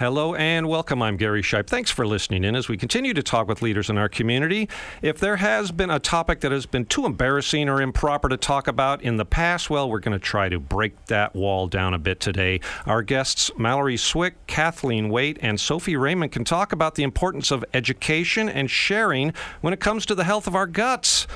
Hello and welcome. I'm Gary Shipe. Thanks for listening in as we continue to talk with leaders in our community. If there has been a topic that has been too embarrassing or improper to talk about in the past, well, we're going to try to break that wall down a bit today. Our guests, Mallory Swick, Kathleen Waite, and Sophie Raymond, can talk about the importance of education and sharing when it comes to the health of our guts.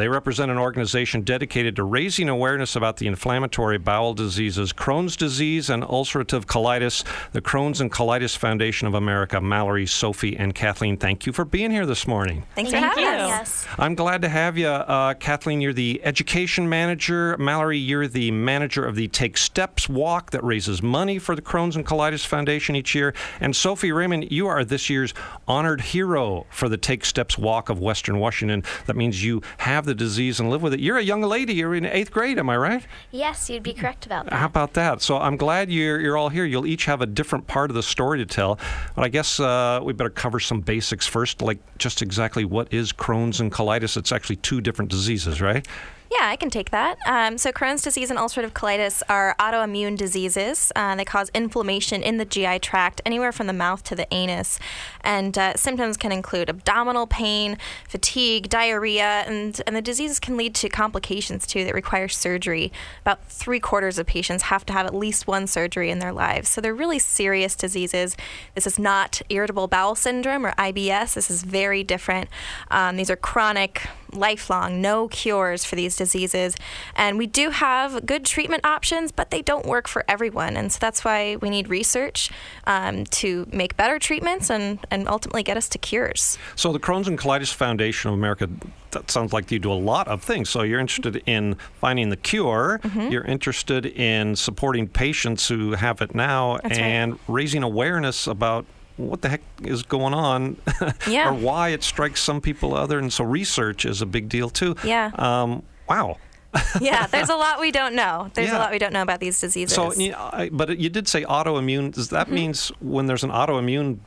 They represent an organization dedicated to raising awareness about the inflammatory bowel diseases, Crohn's disease, and ulcerative colitis. The Crohn's and Colitis Foundation of America, Mallory, Sophie, and Kathleen, thank you for being here this morning. Thanks Thank for having you. us. Yes. I'm glad to have you. Uh, Kathleen, you're the education manager. Mallory, you're the manager of the Take Steps Walk that raises money for the Crohn's and Colitis Foundation each year. And Sophie Raymond, you are this year's honored hero for the Take Steps Walk of Western Washington. That means you have the disease and live with it. You're a young lady. You're in eighth grade, am I right? Yes, you'd be correct about that. How about that? So I'm glad you're, you're all here. You'll each have a different part of the story to tell. But I guess uh, we better cover some basics first, like just exactly what is Crohn's and colitis. It's actually two different diseases, right? Yeah, I can take that. Um, so, Crohn's disease and ulcerative colitis are autoimmune diseases. Uh, they cause inflammation in the GI tract, anywhere from the mouth to the anus. And uh, symptoms can include abdominal pain, fatigue, diarrhea, and, and the diseases can lead to complications too that require surgery. About three quarters of patients have to have at least one surgery in their lives. So, they're really serious diseases. This is not irritable bowel syndrome or IBS, this is very different. Um, these are chronic, lifelong, no cures for these diseases. And we do have good treatment options, but they don't work for everyone. And so that's why we need research um, to make better treatments and, and ultimately get us to cures. So the Crohn's and Colitis Foundation of America, that sounds like you do a lot of things. So you're interested in finding the cure, you're interested in supporting patients who have it now, That's right. and raising awareness about what the heck is going on Yeah. or why it strikes some people other. And so research is a big deal too. Yeah. Um, wow. yeah, there's a lot we don't know. There's Yeah. a lot we don't know about these diseases. So, you know, I, but you did say autoimmune. Does Mm-hmm. that means when there's an autoimmune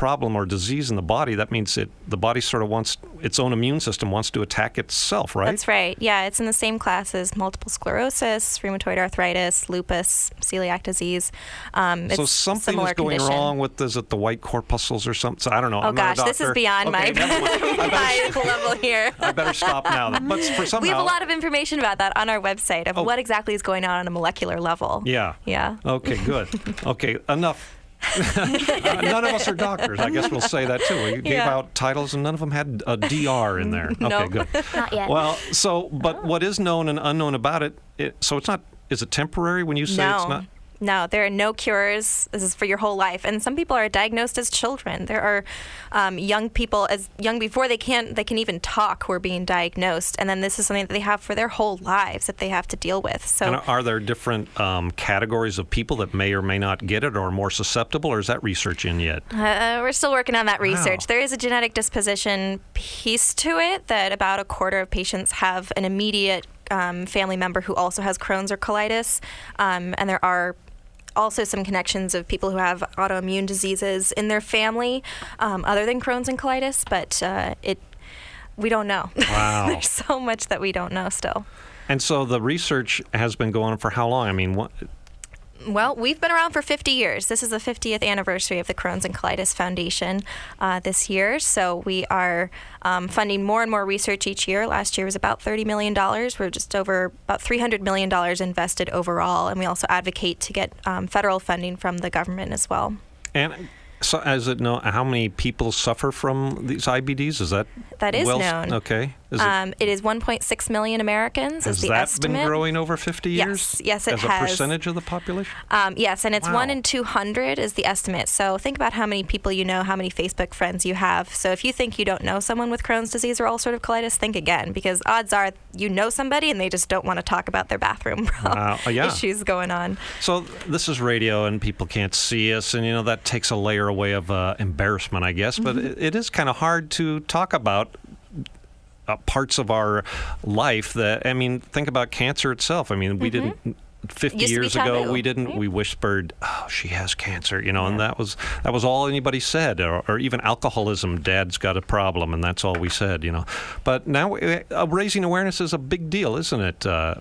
problem or disease in the body, that means it the body sort of wants its own immune system wants to attack itself, right? That's right. Yeah, it's in the same class as multiple sclerosis, rheumatoid arthritis, lupus, celiac disease. Um, So something is going condition. wong with is it the white corpuscles or something? So I don't know. Oh I'm gosh, this is beyond Okay, my, never mind. I better, my level here. I better stop now. But for somehow, We have a lot of information about that on our website of Oh. what exactly is going on on a molecular level. Yeah. Yeah. Okay, good. Okay, enough. Uh, none of us are doctors. I guess we'll say that too. We gave out titles and none of them had a DR in there. Okay, No. good. Not yet. Well, so but what is known and unknown about it, it? So it's not. Is it temporary when you say no. it's not? No, there are no cures. This is for your whole life, and some people are diagnosed as children. There are um, young people as young before they can they can even talk who are being diagnosed, and then this is something that they have for their whole lives that they have to deal with. So And are there different um, categories of people that may or may not get it or are more susceptible, or is that research in yet? Uh, we're still working on that research. Wow. There is a genetic disposition piece to it that about a quarter of patients have an immediate um, family member who also has Crohn's or colitis, um, and there are also some connections of people who have autoimmune diseases in their family um, other than Crohn's and colitis, but uh, it we don't know. Wow. There's so much that we don't know still. And so the research has been going on for how long? I mean, what, Well, we've been around for 50 years. This is the 50th anniversary of the Crohn's and Colitis Foundation uh, this year. So we are um, funding more and more research each year. Last year was about $30 million. We're just over about $300 million invested overall. And we also advocate to get um, federal funding from the government as well. and so as it know how many people suffer from these IBDs? Is that That is well, known. Okay. Is it, Um, it is 1.6 million Americans has is the that estimate. been growing over 50 years? Yes, yes, it as has. a percentage of the population? Um, yes, and it's Wow. one in 200 is the estimate. So think about how many people you know, how many Facebook friends you have. So if you think you don't know someone with Crohn's disease or ulcerative colitis, think again because odds are you know somebody and they just don't want to talk about their bathroom Wow. Oh, yeah. issues going on. So this is radio, and people can't see us, and you know that takes a layer away of uh, embarrassment, I guess. But Mm-hmm. it, it is kind of hard to talk about uh, parts of our life that. I mean, think about cancer itself. I mean, we didn't. 50 Mm-hmm. To be years ago taboo, we didn't right? we whispered oh she has cancer you know and that was that was all anybody said or, or even alcoholism dad's got a problem and that's all we said you know but now uh, raising awareness is a big deal isn't it uh,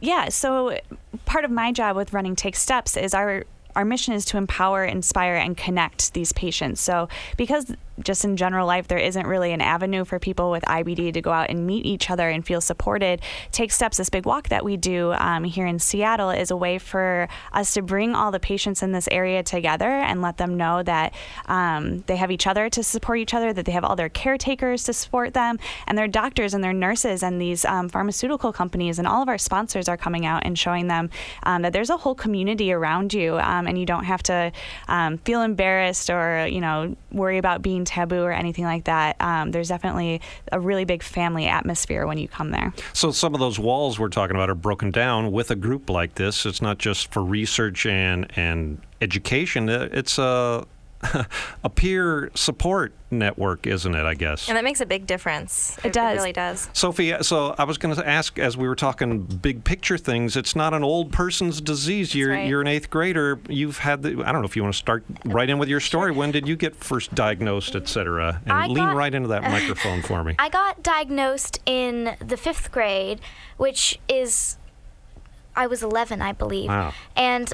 Yeah, so part of my job with running Take Steps is our our mission is to empower, inspire, and connect these patients. So because just in general life, there isn't really an avenue for people with IBD to go out and meet each other and feel supported. Take Steps, this big walk that we do um, here in Seattle, is a way for us to bring all the patients in this area together and let them know that um, they have each other to support each other, that they have all their caretakers to support them, and their doctors and their nurses and these um, pharmaceutical companies and all of our sponsors are coming out and showing them um, that there's a whole community around you, um, and you don't have to um, feel embarrassed or you know worry about being taboo or anything like that. Um, there's definitely a really big family atmosphere when you come there. So some of those walls we're talking about are broken down with a group like this. It's not just for research and and education. It's a a peer support network, isn't it? I guess. And that makes a big difference. It, it does. It really does. Sophie, uh, so I was going to ask, as we were talking big picture things, it's not an old person's disease. You're right. you're an eighth grader. You've had the. I don't know if you want to start right in with your story. When did you get first diagnosed, et cetera? And I lean got, right into that microphone for me. I got diagnosed in the fifth grade, which is. I was 11, I believe. Wow. And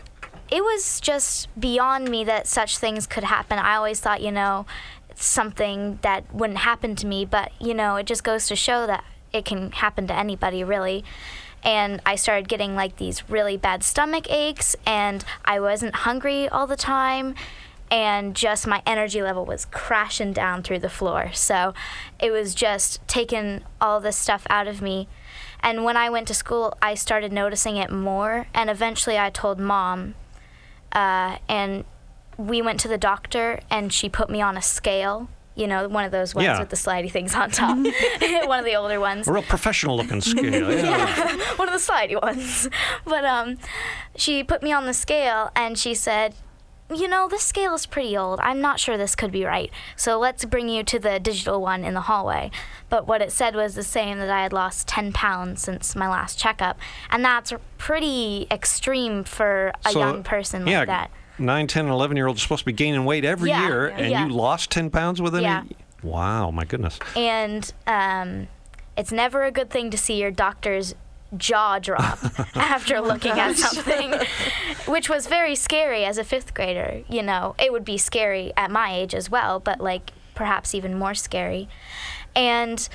it was just beyond me that such things could happen. I always thought, you know, something that wouldn't happen to me, but you know, it just goes to show that it can happen to anybody, really. And I started getting like these really bad stomach aches, and I wasn't hungry all the time, and just my energy level was crashing down through the floor. So it was just taking all this stuff out of me. And when I went to school, I started noticing it more, and eventually I told mom, uh, and we went to the doctor and she put me on a scale you know, one of those ones Yeah. with the slidey things on top. one of the older ones. A real professional looking scale. Yeah. Yeah, one of the slidey ones. But um, she put me on the scale and she said, you know, this scale is pretty old. I'm not sure this could be right. So let's bring you to the digital one in the hallway. But what it said was the same that I had lost 10 pounds since my last checkup. And that's pretty extreme for a So, young person yeah, like that. 9, 10, 11 year olds are supposed to be gaining weight every Yeah, year, yeah. and Yeah. you lost 10 pounds within Yeah. a Wow, my goodness. And um, it's never a good thing to see your doctor's jaw drop oh after looking at something, which was very scary as a fifth grader. You know, it would be scary at my age as well, but like perhaps even more scary. And,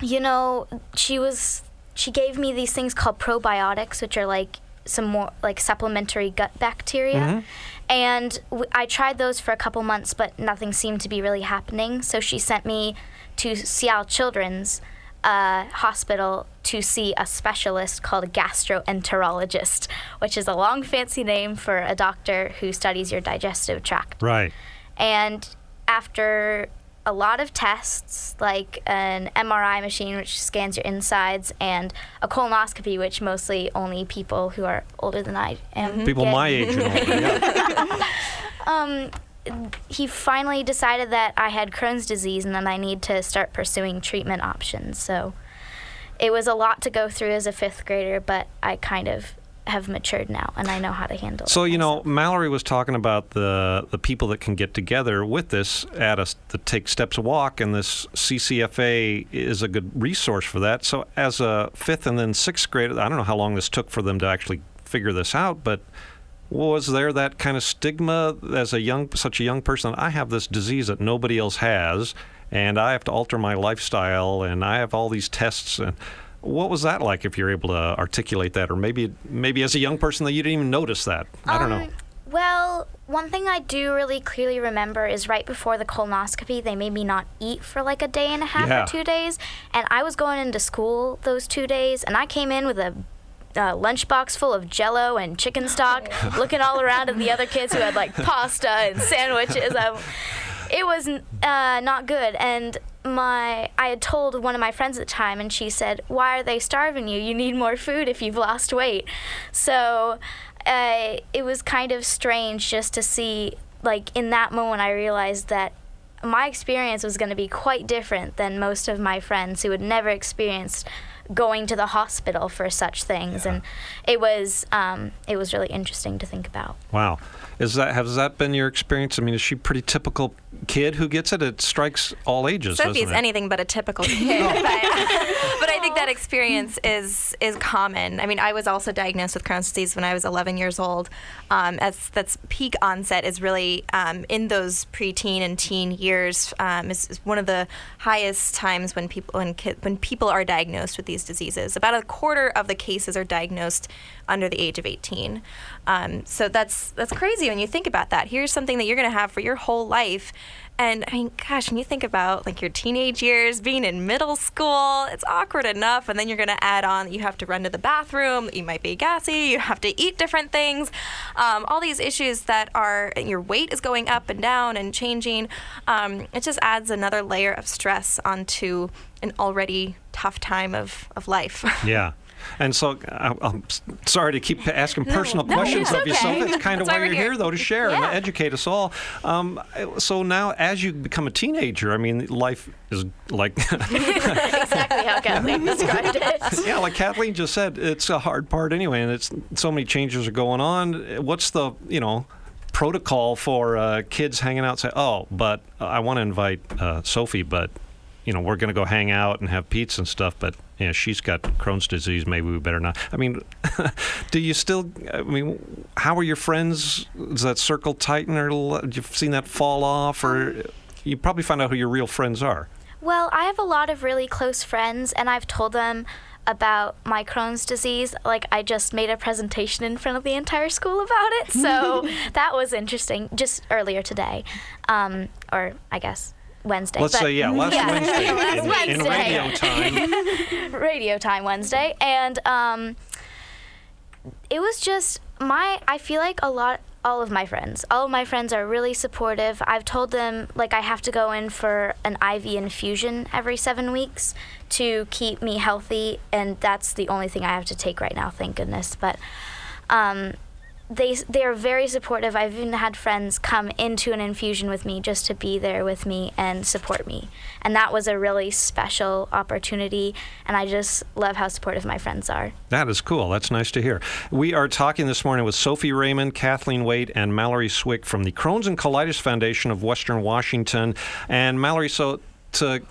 you know, she was, she gave me these things called probiotics, which are like some more like supplementary gut bacteria. Mm-hmm. And w- I tried those for a couple months, but nothing seemed to be really happening. So she sent me to Seattle Children's uh, Hospital to see a specialist called a gastroenterologist, which is a long, fancy name for a doctor who studies your digestive tract. Right. And after a lot of tests, like an MRI machine, which scans your insides, and a colonoscopy, which mostly only people who are older than I am. People get. my age and older. Yeah. Um, he finally decided that I had Crohn's disease and that I need to start pursuing treatment options. So it was a lot to go through as a fifth grader, but I kind of have matured now and I know how to handle it. So you know. Mallory was talking about the the people that can get together with this at us to take steps a walk, and this CCFA is a good resource for that. So as a fifth and then sixth grade, I don't know how long this took for them to actually figure this out, but was there that kind of stigma as a young such a young person? I have this disease that nobody else has, and I have to alter my lifestyle, and I have all these tests and. What was that like if you're able to articulate that, or maybe maybe as a young person that you didn't even notice that? I don't know. Um, Well, one thing I do really clearly remember is right before the colonoscopy, they made me not eat for like a day and a half Yeah. or two days. And I was going into school those two days, and I came in with a uh, lunchbox full of jello and chicken stock, looking all around at the other kids who had like pasta and sandwiches. I, it was uh, not good. And my I had told one of my friends at the time, and she said, "Why are they starving you? You need more food if you've lost weight." So uh, it was kind of strange just to see, like in that moment, I realized that my experience was going to be quite different than most of my friends who had never experienced going to the hospital for such things, and it was um, it was really interesting to think about. Wow. Is that has that been your experience? I mean, is she pretty typical kid who gets it? It strikes all ages, Sophie's anything but a typical kid. but, but I think that experience is is common. I mean, I was also diagnosed with Crohn's disease when I was 11 years old. Um, that's that's peak onset is really um, in those preteen and teen years um, is, is, one of the highest times when people when ki- when people are diagnosed with these diseases. About a quarter of the cases are diagnosed under the age of 18. Um, so that's that's crazy when you think about that. Here's something that you're going to have for your whole life, and I mean, gosh, when you think about like your teenage years, being in middle school, it's awkward enough. And then you're going to add on that you have to run to the bathroom, you might be gassy, you have to eat different things, um, all these issues that are, your weight is going up and down and changing. Um, it just adds another layer of stress onto an already tough time of, of life. Yeah. And so I'm sorry to keep asking personal no, questions no, of you. So it's kind of why you're here, though, to share yeah. and educate us all. Um, so now, as you become a teenager, I mean, life is like exactly how Kathleen described it. Yeah, like Kathleen just said, it's a hard part anyway, and it's so many changes are going on. What's the you know? protocol for uh, kids hanging out say oh but i want to invite uh, sophie but you know we're going to go hang out and have pizza and stuff but know, she's got Crohn's disease. Maybe we better not. I mean, do you still? I mean, how are your friends? Does that circle tighten, or have you seen that fall off, or you probably find out who your real friends are? Well, I have a lot of really close friends, and I've told them about my Crohn's disease. Like, I just made a presentation in front of the entire school about it. So that was interesting just earlier today. Um, or I guess Wednesday. Let's say yeah, last yeah. Wednesday, last in, Wednesday. in radio time. radio time Wednesday, and um, it was just my. I feel like a lot. All of my friends, all of my friends are really supportive. I've told them like I have to go in for an IV infusion every seven weeks to keep me healthy, and that's the only thing I have to take right now. Thank goodness. But um, they they are very supportive. I've even had friends come into an infusion with me just to be there with me and support me, and that was a really special opportunity. And I just love how supportive my friends are. That is cool. That's nice to hear. We are talking this morning with Sophie Raymond, Kathleen Waite, and Mallory Swick from the Crohn's and Colitis Foundation of Western Washington. And Mallory, so to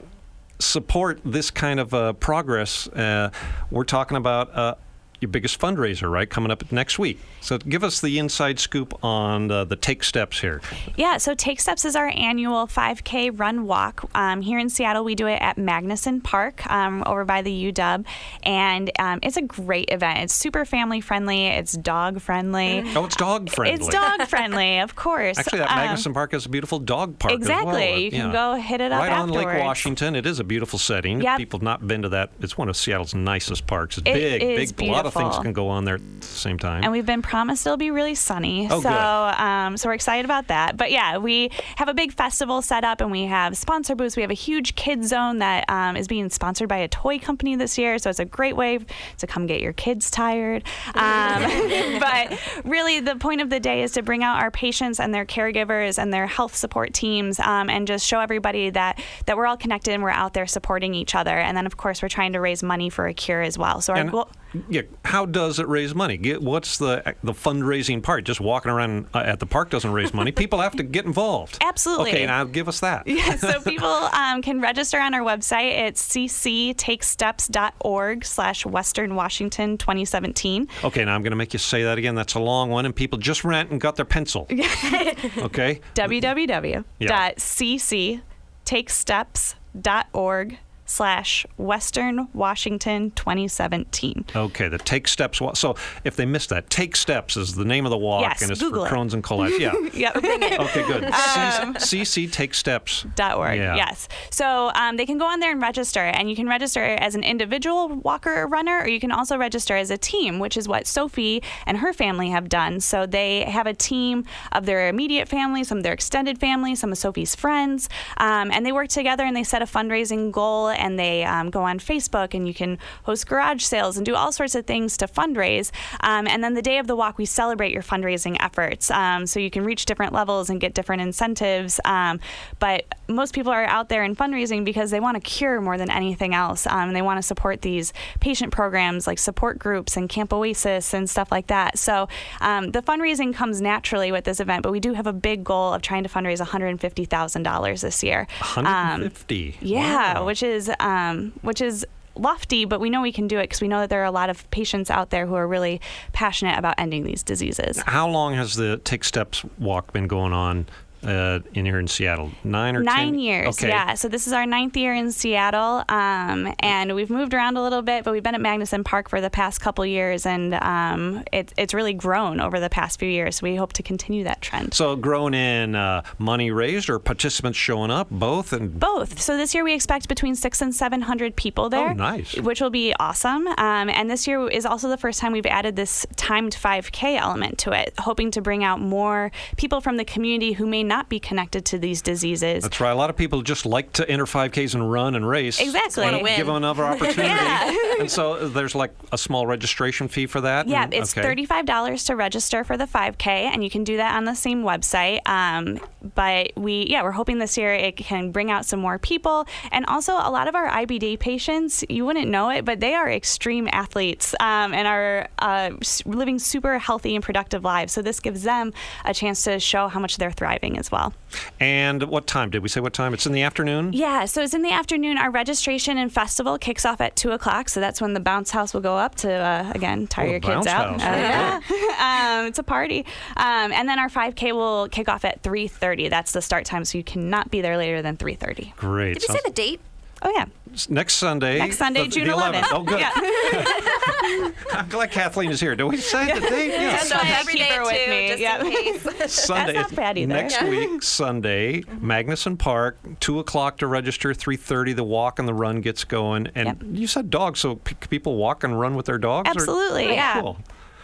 support this kind of uh, progress, uh, we're talking about. Uh, your biggest fundraiser, right? Coming up next week. So give us the inside scoop on the, the Take Steps here. Yeah, so Take Steps is our annual 5K run walk. Um, here in Seattle, we do it at Magnuson Park um, over by the UW, and um, it's a great event. It's super family friendly. It's dog friendly. Oh, it's dog friendly. It's dog friendly, of course. Actually, that Magnuson um, Park is a beautiful dog park. Exactly. Well. You can go hit it up right afterwards. on Lake Washington. It is a beautiful setting. Yep. People have not been to that. It's one of Seattle's nicest parks. It's it big, big. Beautiful. Lot of things can go on there at the same time. And we've been promised it'll be really sunny. Oh, so, um, so we're excited about that. But yeah, we have a big festival set up, and we have sponsor booths. We have a huge kids zone that um, is being sponsored by a toy company this year. So it's a great way to come get your kids tired. Um, but really, the point of the day is to bring out our patients and their caregivers and their health support teams, um, and just show everybody that that we're all connected and we're out there supporting each other. And then, of course, we're trying to raise money for a cure as well. So our and, goal. Yeah, how does it raise money? Get, what's the the fundraising part? Just walking around uh, at the park doesn't raise money. People have to get involved. Absolutely. Okay, now give us that. Yeah, so people um, can register on our website. It's cctakesteps.org slash Western Washington 2017. Okay, now I'm going to make you say that again. That's a long one, and people just ran and got their pencil. okay. www.cctakesteps.org slash Western Washington 2017. Okay, the Take Steps. Walk. So if they missed that, Take Steps is the name of the walk, yes, and it's Google for Crohn's and colitis. Yeah. yep. okay, good. Um, CC Take Steps. Dot org. Yeah. Yes. So um, they can go on there and register, and you can register as an individual walker or runner, or you can also register as a team, which is what Sophie and her family have done. So they have a team of their immediate family, some of their extended family, some of Sophie's friends, um, and they work together and they set a fundraising goal and they um, go on Facebook and you can host garage sales and do all sorts of things to fundraise. Um, and then the day of the walk, we celebrate your fundraising efforts. Um, so you can reach different levels and get different incentives. Um, but most people are out there in fundraising because they want to cure more than anything else. Um, and they want to support these patient programs like support groups and Camp Oasis and stuff like that. So um, the fundraising comes naturally with this event, but we do have a big goal of trying to fundraise $150,000 this year. 150. yeah, wow. which is um, which is lofty, but we know we can do it because we know that there are a lot of patients out there who are really passionate about ending these diseases. How long has the Take Steps walk been going on uh, in here in Seattle? Nine or nine ten? years. Okay. Yeah. So this is our ninth year in Seattle, um, and we've moved around a little bit, but we've been at Magnuson Park for the past couple years, and um, it, it's really grown over the past few years. So we hope to continue that trend. So grown in uh, money raised or participants showing up, both, and Both. So this year we expect between six and seven hundred people there. Oh, nice. Which will be awesome. Um, and this year is also the first time we've added this timed 5K element to it, hoping to bring out more people from the community who may not be connected to these diseases. that's right. A lot of people just like to enter 5Ks and run and race. Exactly. wanna win. Give them another opportunity. Yeah. and so there's like a small registration fee for that. Yeah, and- it's okay. thirty-five dollars to register for the 5K, and you can do that on the same website. Um, but we, yeah, we're hoping this year it can bring out some more people, and also a lot of our IBD patients. You wouldn't know it, but they are extreme athletes um, and are uh, living super healthy and productive lives. So this gives them a chance to show how much they're thriving as well. And what time? Did we say what time? It's in the afternoon? Yeah, so it's in the afternoon. Our registration and festival kicks off at two o'clock, so that's when the bounce house will go up to uh, again tire Oh, your kids bounce out. Uh, Very yeah, um, it's a party. Um, and then our 5K will kick off at 3:30. That's the start time, so you cannot be there later than 3:30. Great. Did you say the date? Oh yeah, next Sunday? next Sunday, the- June the 11th. Oh, good. Yeah. I'm glad Kathleen is here. Do we say the date? Yeah. That's why I keep her with me. just Yeah. in case. Sunday. not bad either. Next week, Sunday, Magnuson Park, two o'clock to register. Three thirty, the walk and the run gets going. And Yep. you said dogs, so p- people walk and run with their dogs. or- Absolutely, Oh, yeah. Cool.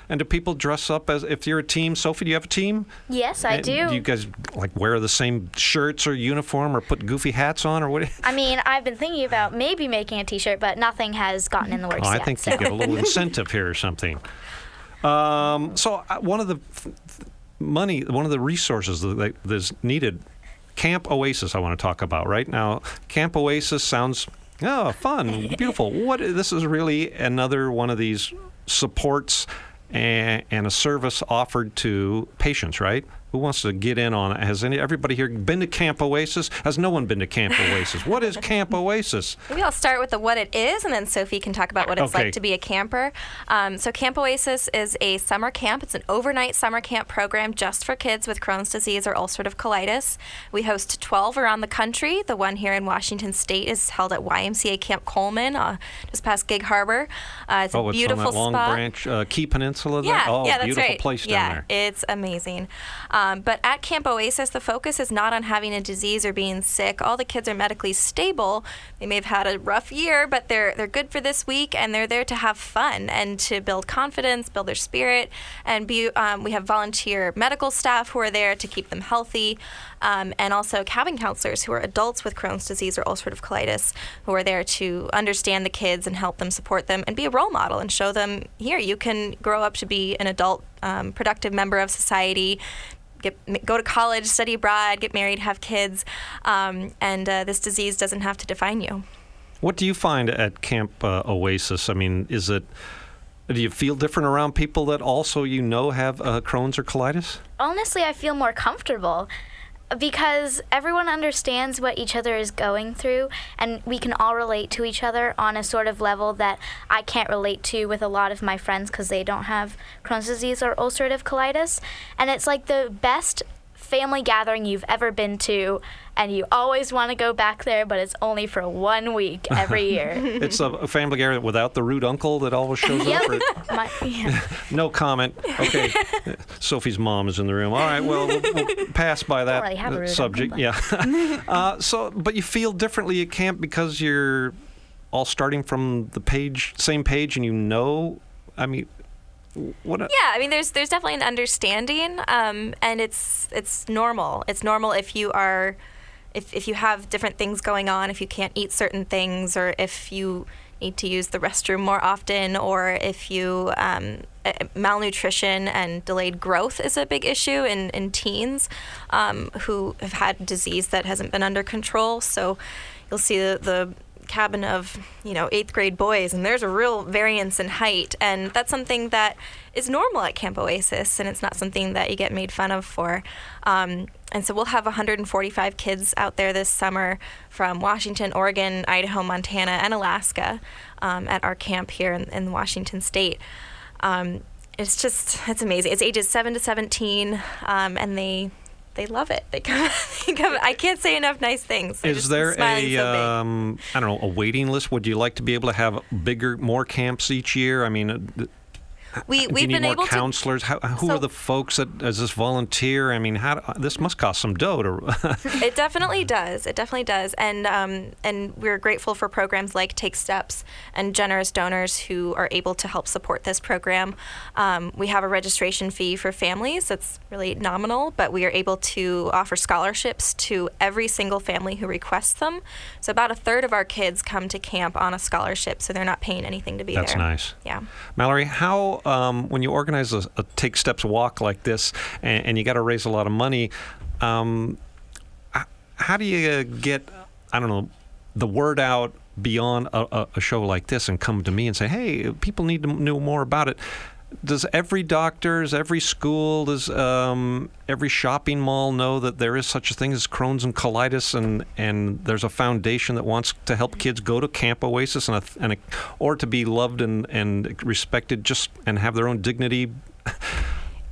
And do people dress up as if you're a team? Sophie, do you have a team? Yes, I And do. Do you guys like wear the same shirts or uniform or put goofy hats on or what? I mean, I've been thinking about maybe making a T-shirt, but nothing has gotten in the works Oh, I yet. think so. you get a little incentive here or something. Um, so uh, one of the money, one of the resources that that's needed, Camp Oasis. I want to talk about right now. Camp Oasis sounds oh fun, beautiful. What this is really another one of these supports and, and a service offered to patients, right? Who wants to get in on it? Has any everybody here been to Camp Oasis? Has no one been to Camp Oasis? What is Camp Oasis? Maybe I'll start with the what it is, and then Sophie can talk about what it's Okay. like to be a camper. Um, so, Camp Oasis is a summer camp. It's an overnight summer camp program just for kids with Crohn's disease or ulcerative colitis. We host 12 around the country. The one here in Washington State is held at YMCA Camp Colman, uh, just past Gig Harbor. Uh, it's Oh, a it's beautiful on that Long spot. Branch uh, Key Peninsula. there? Yeah, oh, yeah, that's beautiful right. place down yeah, there. it's amazing. Um, but at Camp Oasis, the focus is not on having a disease or being sick. All the kids are medically stable. They may have had a rough year, but they're they're good for this week, and they're there to have fun and to build confidence, build their spirit, and be. Um, we have volunteer medical staff who are there to keep them healthy, um, and also cabin counselors who are adults with Crohn's disease or ulcerative colitis who are there to understand the kids and help them support them and be a role model and show them here you can grow up to be an adult um, productive member of society get go to college study abroad get married have kids um, and uh, this disease doesn't have to define you What do you find at Camp uh, Oasis? I mean, is it? Do you feel different around people that also you know have uh, Crohn's or colitis? Honestly, I feel more comfortable because everyone understands what each other is going through, and we can all relate to each other on a sort of level that I can't relate to with a lot of my friends because they don't have Crohn's disease or ulcerative colitis. And it's like the best family gathering you've ever been to, and you always want to go back there, but it's only for one week every year. It's a, family gathering without the rude uncle that always shows up. yep. or- My, yeah. no comment. Okay. Sophie's mom is in the room. All right. Well, we'll, we'll pass by that really have a rude subject. uncle, Yeah. uh, so, but you feel differently at camp because you're all starting from the page, same page, and you know. I mean, what? A, yeah i mean there's there's definitely an understanding um, and it's it's normal it's normal if you are if, if you have different things going on if you can't eat certain things or if you need to use the restroom more often or if you um, uh, malnutrition and delayed growth is a big issue in, in teens um, who have had disease that hasn't been under control so you'll see the, the cabin of you know eighth grade boys, and there's a real variance in height, and that's something that is normal at Camp Oasis, and it's not something that you get made fun of for. Um, and so we'll have 145 kids out there this summer from Washington, Oregon, Idaho, Montana, and Alaska um, at our camp here in, in Washington State. Um, it's just it's amazing. It's ages seven to 17, um, and they they love it. They come, they come. I can't say enough nice things. They're Is there a um, I don't know a waiting list? Would you like to be able to have bigger, more camps each year? I mean, uh, th- we we've been able to counselors? Who So- are the folks that as this volunteer? I mean, how this must cost some dough to. It definitely does. It definitely does, and um, and we're grateful for programs like Take Steps and generous donors who are able to help support this program. Um, we have a registration fee for families that's really nominal, but we are able to offer scholarships to every single family who requests them. So about a third of our kids come to camp on a scholarship, so they're not paying anything to be That's there. nice. Yeah. Mallory, how um, when you organize a, a Take Steps walk like this, and, and you got to raise a lot of money, um, how do you get I don't know the word out beyond a, a, a show like this and come to me and say, hey, people need to know more about it. Does every doctor, does every school, does um, every shopping mall know that there is such a thing as Crohn's and colitis, and, and there's a foundation that wants to help kids go to Camp Oasis and, a, and a, or to be loved and, and respected, just and have their own dignity?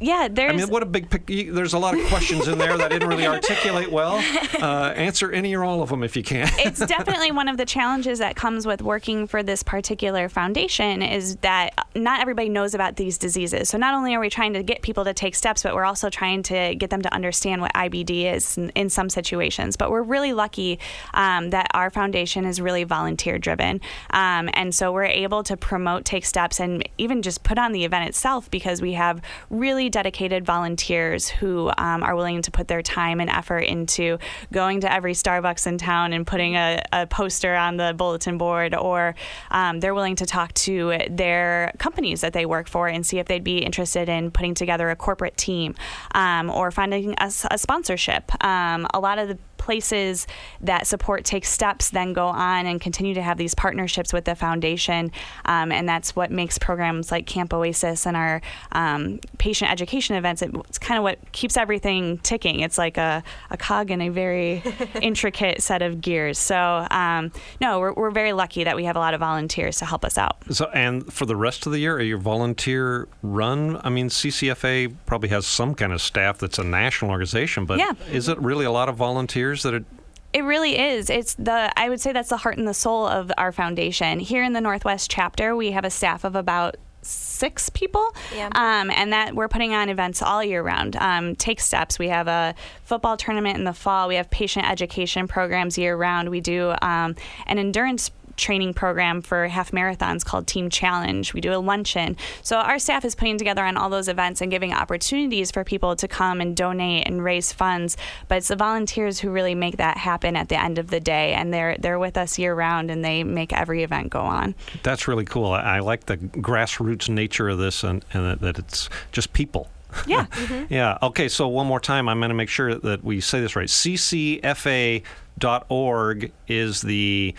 Yeah, there's. I mean, what a big pic- There's a lot of questions in there that I didn't really articulate well. Uh, answer any or all of them if you can. it's definitely one of the challenges that comes with working for this particular foundation is that not everybody knows about these diseases. So not only are we trying to get people to take steps, but we're also trying to get them to understand what IBD is in, in some situations. But we're really lucky um, that our foundation is really volunteer driven, um, and so we're able to promote Take Steps and even just put on the event itself because we have really dedicated volunteers who um, are willing to put their time and effort into going to every Starbucks in town and putting a, a poster on the bulletin board, or um, they're willing to talk to their companies that they work for and see if they'd be interested in putting together a corporate team um, or finding a sponsorship. Um, a lot of the places that support take steps then go on and continue to have these partnerships with the foundation um, and that's what makes programs like camp oasis and our um, patient education events it- it's kind of what keeps everything ticking it's like a, a cog in a very intricate set of gears so um, no we're, we're very lucky that we have a lot of volunteers to help us out So, and for the rest of the year, are you volunteer run? I mean, CCFA probably has some kind of staff that's a national organization, but Yeah. is it really a lot of volunteers that are? It really is. It's the I would say that's the heart and the soul of our foundation. Here in the Northwest chapter, we have a staff of about six people, Yeah. um, and that we're putting on events all year round. Um, Take steps. We have a football tournament in the fall. We have patient education programs year round. We do um, an endurance training program for half marathons called Team Challenge. We do a luncheon. So our staff is putting together on all those events and giving opportunities for people to come and donate and raise funds. But it's the volunteers who really make that happen at the end of the day, and they're they're with us year round, and they make every event go on. That's really cool. I, I like the grassroots nature of this, and, and that, that it's just people. Yeah. Yeah. Okay. So one more time, I'm going to make sure that we say this right. CCFA.org is the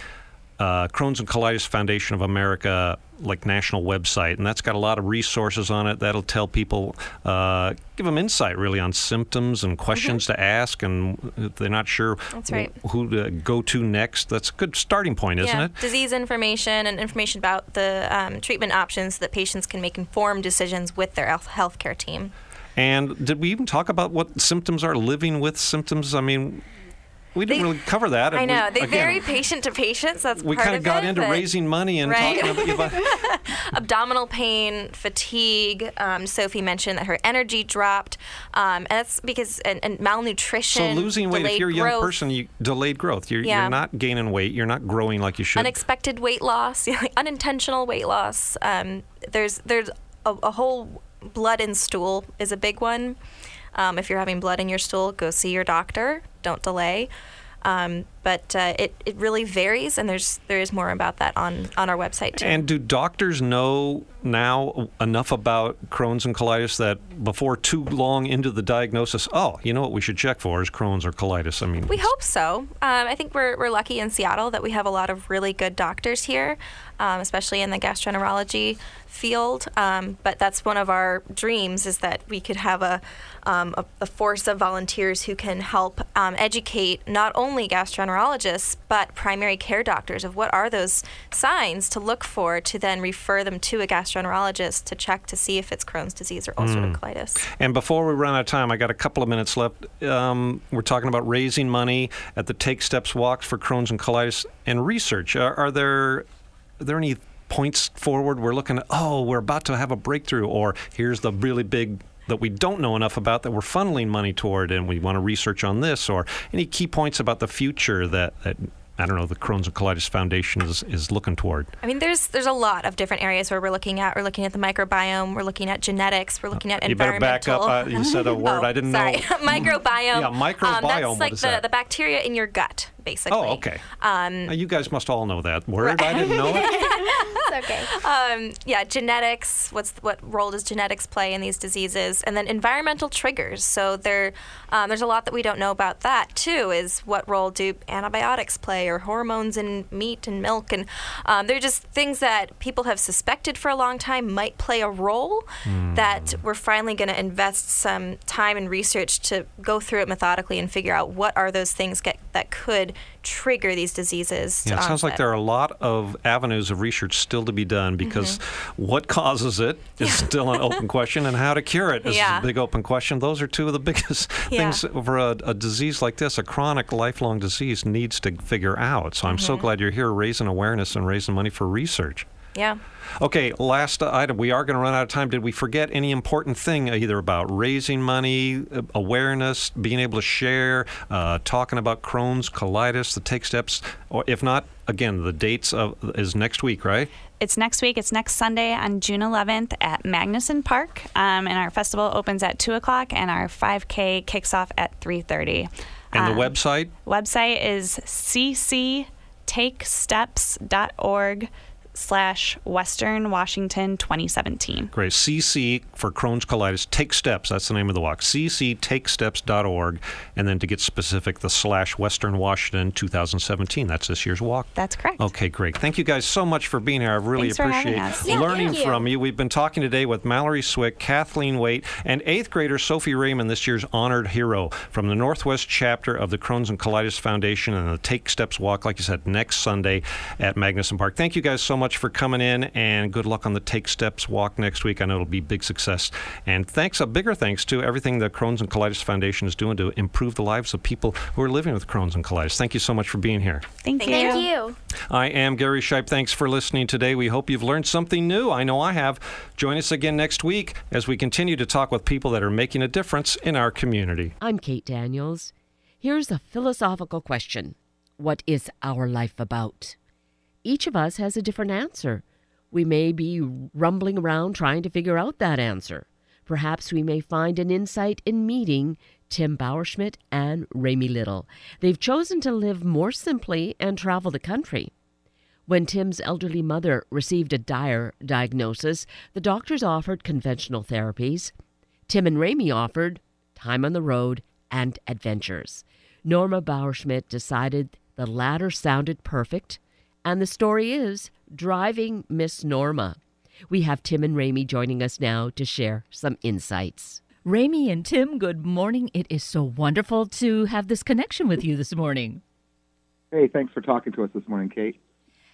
uh, Crohn's and Colitis Foundation of America, like national website, and that's got a lot of resources on it. That'll tell people, uh, give them insight really on symptoms and questions to ask, and if they're not sure Mm-hmm. Right. wh- who to go to next. That's a good starting point, isn't yeah, it? disease information and information about the um, treatment options so that patients can make informed decisions with their health healthcare team. And did we even talk about what symptoms are living with symptoms? I mean, we didn't They- really cover that. I We- know they again, vary patient to patient. So that's We kind of got it, into raising money and Right. talking about. abdominal pain, fatigue. Um, Sophie mentioned that her energy dropped, um, and that's because and, and So losing weight, if you're a young growth, person, you delayed growth. You're, Yeah. you're not gaining weight. You're not growing like you should. unexpected weight loss, unintentional weight loss. Um, there's there's a, a whole blood in stool is a big one. Um, if you're having blood in your stool, go see your doctor. Don't delay. Um, but uh, it, it really varies, and there's there is more about that on, on our website too. And do doctors know now enough about Crohn's and colitis that before too long into the diagnosis, oh, you know what we should check for is Crohn's or colitis? I mean, we hope so. Um, I think we're, we're lucky in Seattle that we have a lot of really good doctors here, um, especially in the gastroenterology field. Um, but that's one of our dreams is that we could have a, um, a, a, force of volunteers who can help um, educate not only gastroenterologists but primary care doctors of what are those signs to look for to then refer them to a gastroenterologist to check to see if it's Crohn's disease or ulcerative mm. colitis. And before we run out of time, I got a couple of minutes left. Um, we're talking about raising money at the Take Steps Walks for Crohn's and colitis and research. Are, are there are there any points forward we're looking at, oh, we're about to have a breakthrough, or here's the really big that we don't know enough about that we're funneling money toward and we want to research on this, or any key points about the future that, that I don't know, the Crohn's and Colitis Foundation is, is looking toward? I mean, there's there's a lot of different areas where we're looking at. We're looking at the microbiome. We're looking at genetics. We're looking at you environmental. You better back up. Uh, you said a word oh, I didn't sorry. know. microbiome. Yeah, microbiome. Um, that's like the, that? the bacteria in your gut, basically. Oh, okay. Um, you guys must all know that word. I didn't know it. okay. Um, yeah, genetics. What's what role does genetics play in these diseases? And then environmental triggers. So there, um, there's a lot that we don't know about that too. Is what role do antibiotics play or hormones in meat and milk? And um, they're just things that people have suspected for a long time might play a role. Mm. That we're finally going to invest some time and research to go through it methodically and figure out what are those things get, that could trigger these diseases. Yeah, it sounds like there are a lot of avenues of research still to be done because mm-hmm. what causes it is yeah. still an open question, and how to cure it is yeah. a big open question. Those are two of the biggest yeah. things for a, a, disease like this, a chronic, lifelong disease, needs to figure out. So I'm mm-hmm. so glad you're here raising awareness and raising money for research. Yeah. Okay, last item. We are going to run out of time. Did we forget any important thing either about raising money, uh, awareness, being able to share, uh, talking about Crohn's, colitis, the take steps, or if not, again, the dates of is next week, right? It's next week. It's next Sunday on June 11th at Magnuson Park, um, and our festival opens at two o'clock, and our 5K kicks off at 3:30. And um, the website? Website is cctakesteps.org slash Western Washington 2017. Great. CC for Crohn's colitis. Take Steps. That's the name of the walk. cctakesteps.org. And then to get specific, the slash Western Washington 2017. That's this year's walk. That's correct. Okay, great. Thank you guys so much for being here. I really Thanks appreciate learning you. from you. We've been talking today with Mallory Swick, Kathleen Waite, and eighth grader Sophie Raymond, this year's honored hero from the Northwest chapter of the Crohn's and Colitis Foundation and the Take Steps walk, like you said, next Sunday at Magnuson Park. Thank you guys so much much for coming in, and good luck on the Take Steps walk next week. I know it'll be big success. And thanks, a bigger thanks to everything the Crohn's and Colitis Foundation is doing to improve the lives of people who are living with Crohn's and colitis. Thank you so much for being here. Thank, Thank you. Thank you. I am Gary Shipe. Thanks for listening today. We hope you've learned something new. I know I have. Join us again next week as we continue to talk with people that are making a difference in our community. I'm Kate Daniels. Here's a philosophical question What is our life about? Each of us has a different answer. We may be rumbling around trying to figure out that answer. Perhaps we may find an insight in meeting Tim Bauerschmidt and Ramie Liddle. They've chosen to live more simply and travel the country. When Tim's elderly mother received a dire diagnosis, the doctors offered conventional therapies. Tim and Ramie offered time on the road and adventures. Norma Bauerschmidt decided the latter sounded perfect and the story is Driving Miss Norma. We have Tim and Ramie joining us now to share some insights. Ramie and Tim, good morning. It is so wonderful to have this connection with you this morning. Hey, thanks for talking to us this morning, Kate.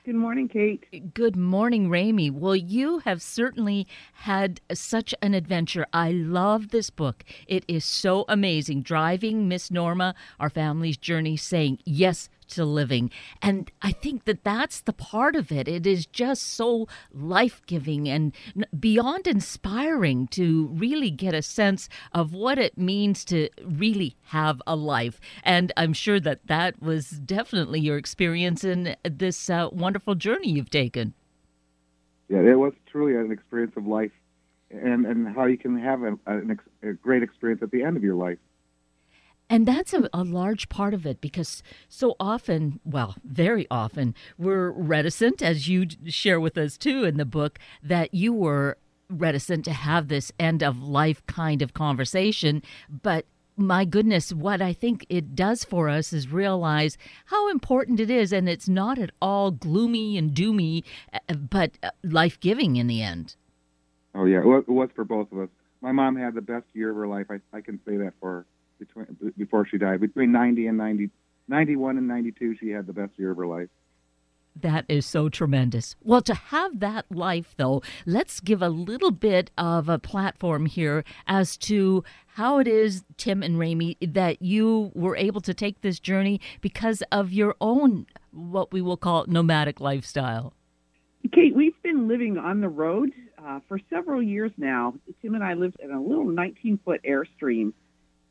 Good morning, Kate. Good morning, Ramie. Well, you have certainly had such an adventure. I love this book. It is so amazing. Driving Miss Norma, our family's journey, saying yes to living. And I think that that's the part of it. It is just so life giving and beyond inspiring to really get a sense of what it means to really have a life. And I'm sure that that was definitely your experience in this uh, wonderful journey you've taken. Yeah, it was truly an experience of life and, and how you can have a, a, a great experience at the end of your life. And that's a, a, large part of it because so often, well, very often, we're reticent, as you share with us too in the book, that you were reticent to have this end of life kind of conversation. But my goodness, what I think it does for us is realize how important it is. And it's not at all gloomy and doomy, uh, but uh, life giving in the end. Oh, yeah. It was for both of us. My mom had the best year of her life. I, I can say that for her between before she died. Between 90 and 90, 91 and 92, she had the best year of her life. That is so tremendous. Well, to have that life, though, let's give a little bit of a platform here as to how it is, Tim and Ramie, that you were able to take this journey because of your own, what we will call nomadic lifestyle. Kate, we've been living on the road uh, for several years now. Tim and I lived in a little 19 foot Airstream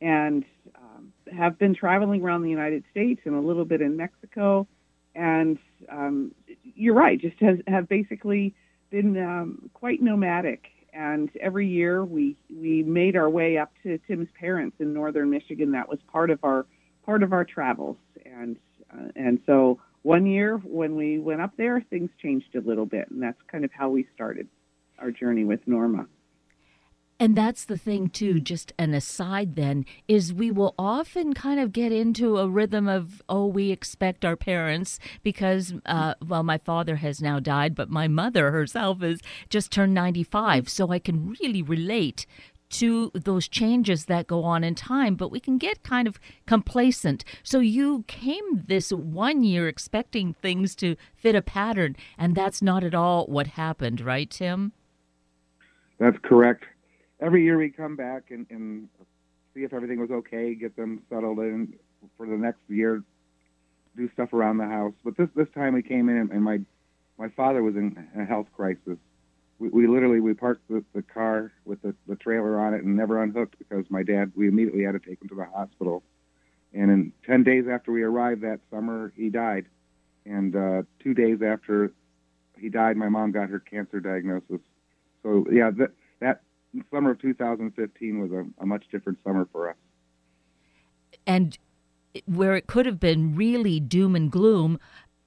and um, have been traveling around the United States and a little bit in Mexico. And um, you're right, just has, have basically been um, quite nomadic. And every year we we made our way up to Tim's parents in northern Michigan. That was part of our part of our travels. And uh, and so one year when we went up there, things changed a little bit, and that's kind of how we started our journey with Norma. And that's the thing, too, just an aside then, is we will often kind of get into a rhythm of, oh, we expect our parents because, uh, well, my father has now died, but my mother herself has just turned 95. So I can really relate to those changes that go on in time, but we can get kind of complacent. So you came this one year expecting things to fit a pattern, and that's not at all what happened, right, Tim? That's correct every year we come back and, and see if everything was okay, get them settled in for the next year, do stuff around the house. But this this time we came in and, and my my father was in a health crisis. We, we literally we parked the, the car with the, the trailer on it and never unhooked because my dad we immediately had to take him to the hospital. And in ten days after we arrived that summer, he died. And uh, two days after he died, my mom got her cancer diagnosis. So yeah, that that the summer of 2015 was a, a much different summer for us. And where it could have been really doom and gloom,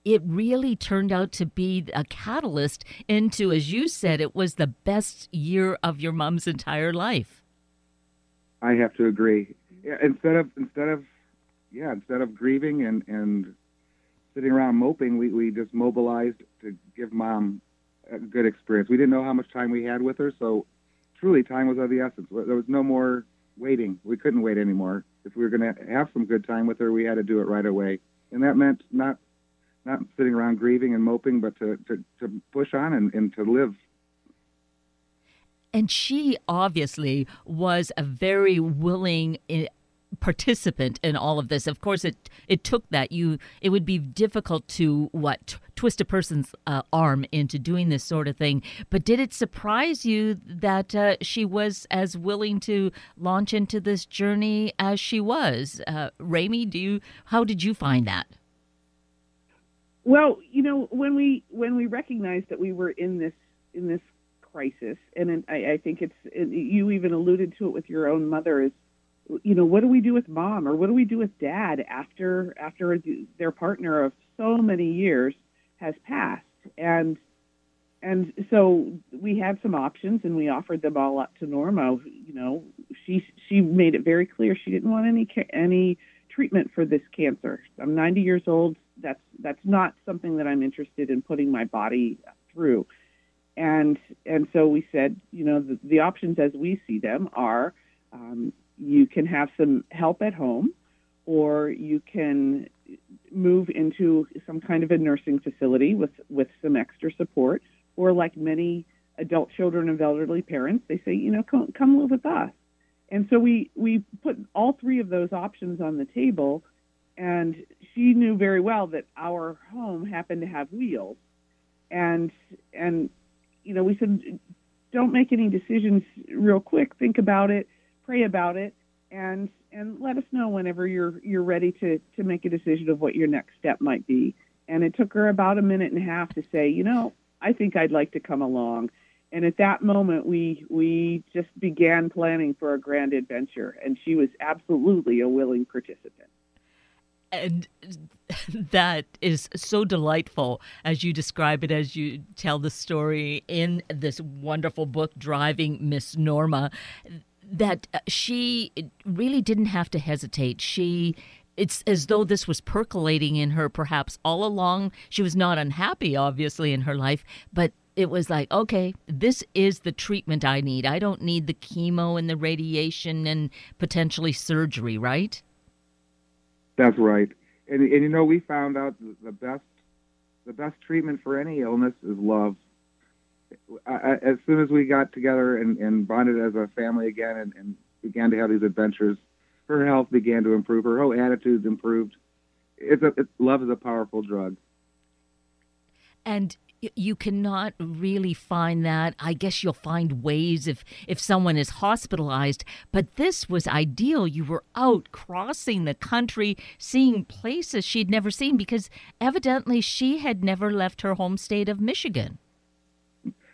it really turned out to be a catalyst into, as you said, it was the best year of your mom's entire life. I have to agree. Yeah, instead of instead of yeah, instead of grieving and and sitting around moping, we, we just mobilized to give mom a good experience. We didn't know how much time we had with her, so truly time was of the essence. There was no more waiting. We couldn't wait anymore. If we were going to have some good time with her, we had to do it right away. And that meant not not sitting around grieving and moping, but to, to, to push on and, and to live. And she obviously was a very willing eh, participant in all of this. Of course, it it took that. You it would be difficult to what twist a person's uh, arm into doing this sort of thing. But did it surprise you that uh, she was as willing to launch into this journey as she was? Uh, Ramie, do you how did you find that? Well, you know, when we when we recognized that we were in this in this crisis, and I, I think it's you even alluded to it with your own mother is you know, what do we do with mom or what do we do with dad after after their partner of so many years has passed? And and so we had some options and we offered them all up to Norma. You know, she she made it very clear she didn't want any any treatment for this cancer. I'm 90 years old. That's that's not something that I'm interested in putting my body through. And and so we said, you know, the, the options as we see them are um, you can have some help at home, or you can move into some kind of a nursing facility with, with some extra support, or like many adult children of elderly parents, they say, you know, come, come live with us. And so we, we put all three of those options on the table, and she knew very well that our home happened to have wheels. And, and you know, we said, don't make any decisions real quick. Think about it pray about it and and let us know whenever you're you're ready to to make a decision of what your next step might be. And it took her about a minute and a half to say, you know, I think I'd like to come along. And at that moment, we we just began planning for a grand adventure, and she was absolutely a willing participant. And that is so delightful as you describe it, as you tell the story in this wonderful book, Driving Miss Norma, that uh, she really didn't have to hesitate. She it's as though this was percolating in her perhaps all along. She was not unhappy, obviously, in her life, but it was like, okay, this is the treatment I need. I don't need the chemo and the radiation and potentially surgery, right? That's right. And, and you know, we found out the best the best treatment for any illness is love. I, as soon as we got together and, and bonded as a family again and, and began to have these adventures, her health began to improve. Her whole attitude improved. It's a, it, love is a powerful drug. And you cannot really find that. I guess you'll find ways if if someone is hospitalized, but this was ideal. You were out crossing the country, seeing places she'd never seen because evidently she had never left her home state of Michigan.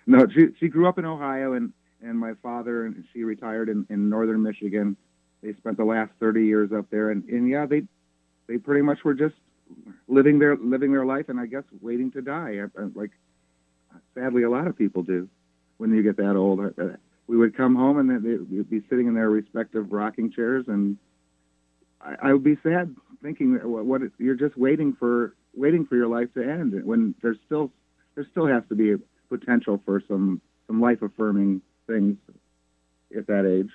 No, she she grew up in Ohio and and my father and she retired in, in northern Michigan. They spent the last 30 years up there and and yeah, they they pretty much were just living their living their life, and I guess waiting to die. Like sadly, a lot of people do when you get that old. We would come home and they'd be sitting in their respective rocking chairs, and I, I would be sad thinking that what, what you're just waiting for waiting for your life to end when there's still there still has to be potential for some some life affirming things at that age.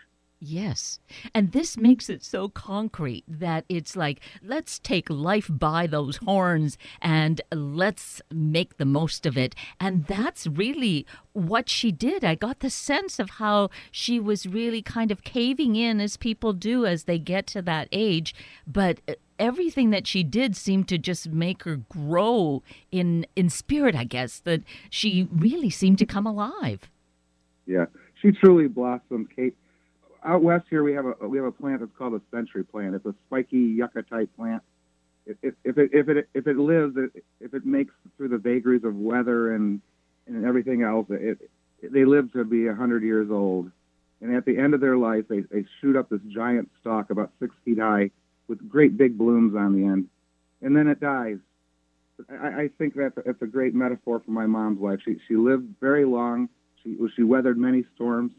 Yes. And this makes it so concrete that it's like, let's take life by those horns and let's make the most of it. And that's really what she did. I got the sense of how she was really kind of caving in as people do as they get to that age. But everything that she did seemed to just make her grow in in spirit, I guess, that she really seemed to come alive. Yeah. She truly blossomed. Kate out west here we have a we have a plant that's called a century plant. It's a spiky yucca type plant. If, if, if it if it if it lives, if it makes through the vagaries of weather and and everything else, it, it they live to be a hundred years old. And at the end of their life, they they shoot up this giant stalk about six feet high with great big blooms on the end, and then it dies. I, I think that it's a great metaphor for my mom's life. She she lived very long. She she weathered many storms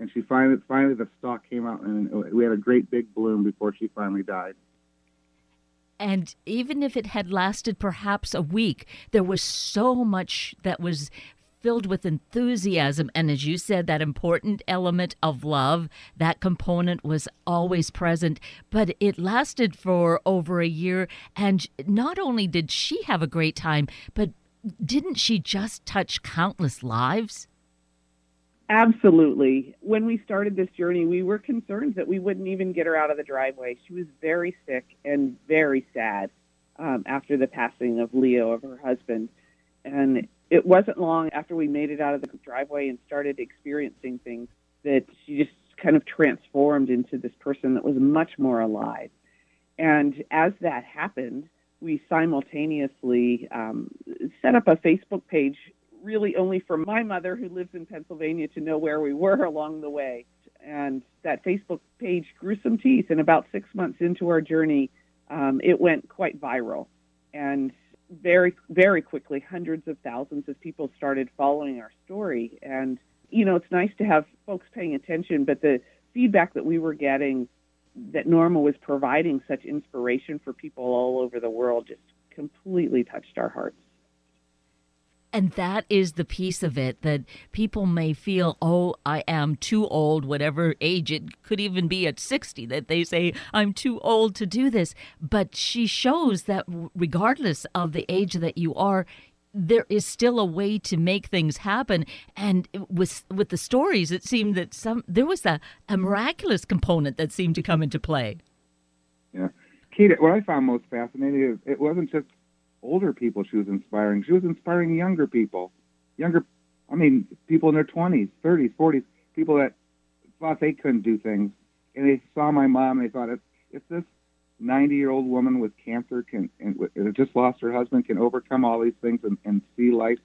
and she finally finally the stalk came out and we had a great big bloom before she finally died and even if it had lasted perhaps a week there was so much that was filled with enthusiasm and as you said that important element of love that component was always present but it lasted for over a year and not only did she have a great time but didn't she just touch countless lives Absolutely. When we started this journey, we were concerned that we wouldn't even get her out of the driveway. She was very sick and very sad um, after the passing of Leo, of her husband. And it wasn't long after we made it out of the driveway and started experiencing things that she just kind of transformed into this person that was much more alive. And as that happened, we simultaneously um, set up a Facebook page really only for my mother, who lives in Pennsylvania, to know where we were along the way. And that Facebook page grew some teeth. And about six months into our journey, um, it went quite viral. And very, very quickly, hundreds of thousands of people started following our story. And, you know, it's nice to have folks paying attention, but the feedback that we were getting that Norma was providing such inspiration for people all over the world just completely touched our hearts. And that is the piece of it that people may feel, oh, I am too old, whatever age it could even be at 60, that they say, I'm too old to do this. But she shows that regardless of the age that you are, there is still a way to make things happen. And with with the stories it seemed that some there was a, a miraculous component that seemed to come into play. Yeah. Kate, what i found most fascinating is it wasn't just older people she was inspiring. She was inspiring younger people, younger, I mean, people in their 20s, 30s, 40s, people that thought they couldn't do things. And they saw my mom and they thought, if, if this 90 year old woman with cancer can, and, and just lost her husband, can overcome all these things and, and see life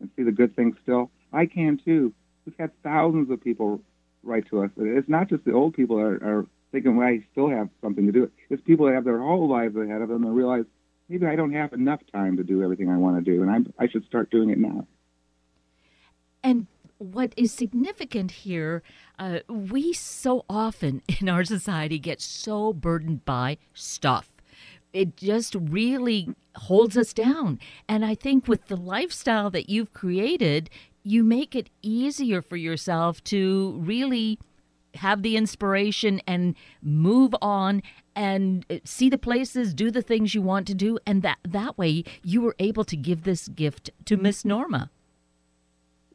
and see the good things still, I can too. we've had thousands of people write to us. It's not just the old people that are, are thinking, well, I still have something to do. It's people that have their whole lives ahead of them and realize maybe I don't have enough time to do everything I want to do, and I, I should start doing it now. And what is significant here, uh, we so often in our society get so burdened by stuff. It just really holds us down. And I think with the lifestyle that you've created, you make it easier for yourself to really have the inspiration and move on and uh, see the places, do the things you want to do, and that that way you were able to give this gift to Miss Norma.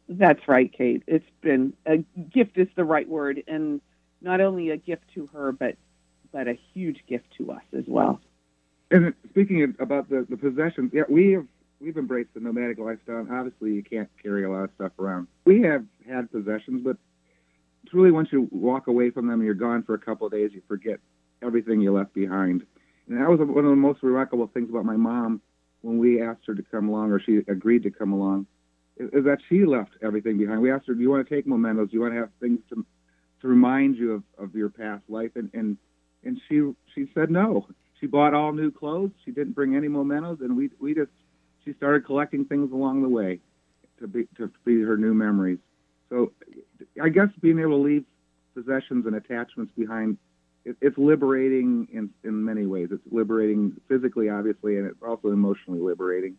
That's right, Kate. It's been a gift is the right word, and not only a gift to her, but but a huge gift to us as well. And speaking of, about the, the possessions, yeah, we have we've embraced the nomadic lifestyle. And Obviously, you can't carry a lot of stuff around. We have had possessions, but truly, once you walk away from them, you're gone for a couple of days. You forget everything you left behind. And that was one of the most remarkable things about my mom when we asked her to come along, or she agreed to come along, is, that she left everything behind. We asked her, "Do you want to take mementos? Do you want to have things to to remind you of, of your past life?" And and and she she said no. She bought all new clothes. She didn't bring any mementos, and we we just she started collecting things along the way to be to be her new memories. So I guess being able to leave possessions and attachments behind it, it's liberating in in many ways. It's liberating physically, obviously, and it's also emotionally liberating.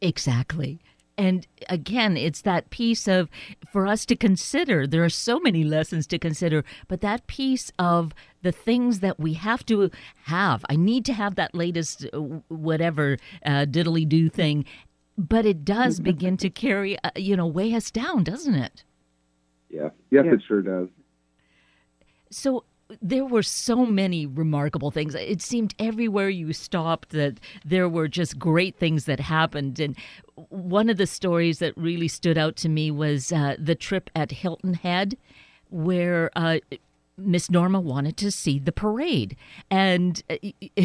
Exactly. And again, it's that piece of for us to consider. There are so many lessons to consider, but that piece of the things that we have to have. I need to have that latest uh, whatever uh, diddly do thing, but it does begin to carry, uh, you know, weigh us down, doesn't it? Yeah. Yes, yeah. it sure does. So there were so many remarkable things. It seemed everywhere you stopped that there were just great things that happened. And one of the stories that really stood out to me was uh, the trip at Hilton Head, where uh, Miss Norma wanted to see the parade. And uh,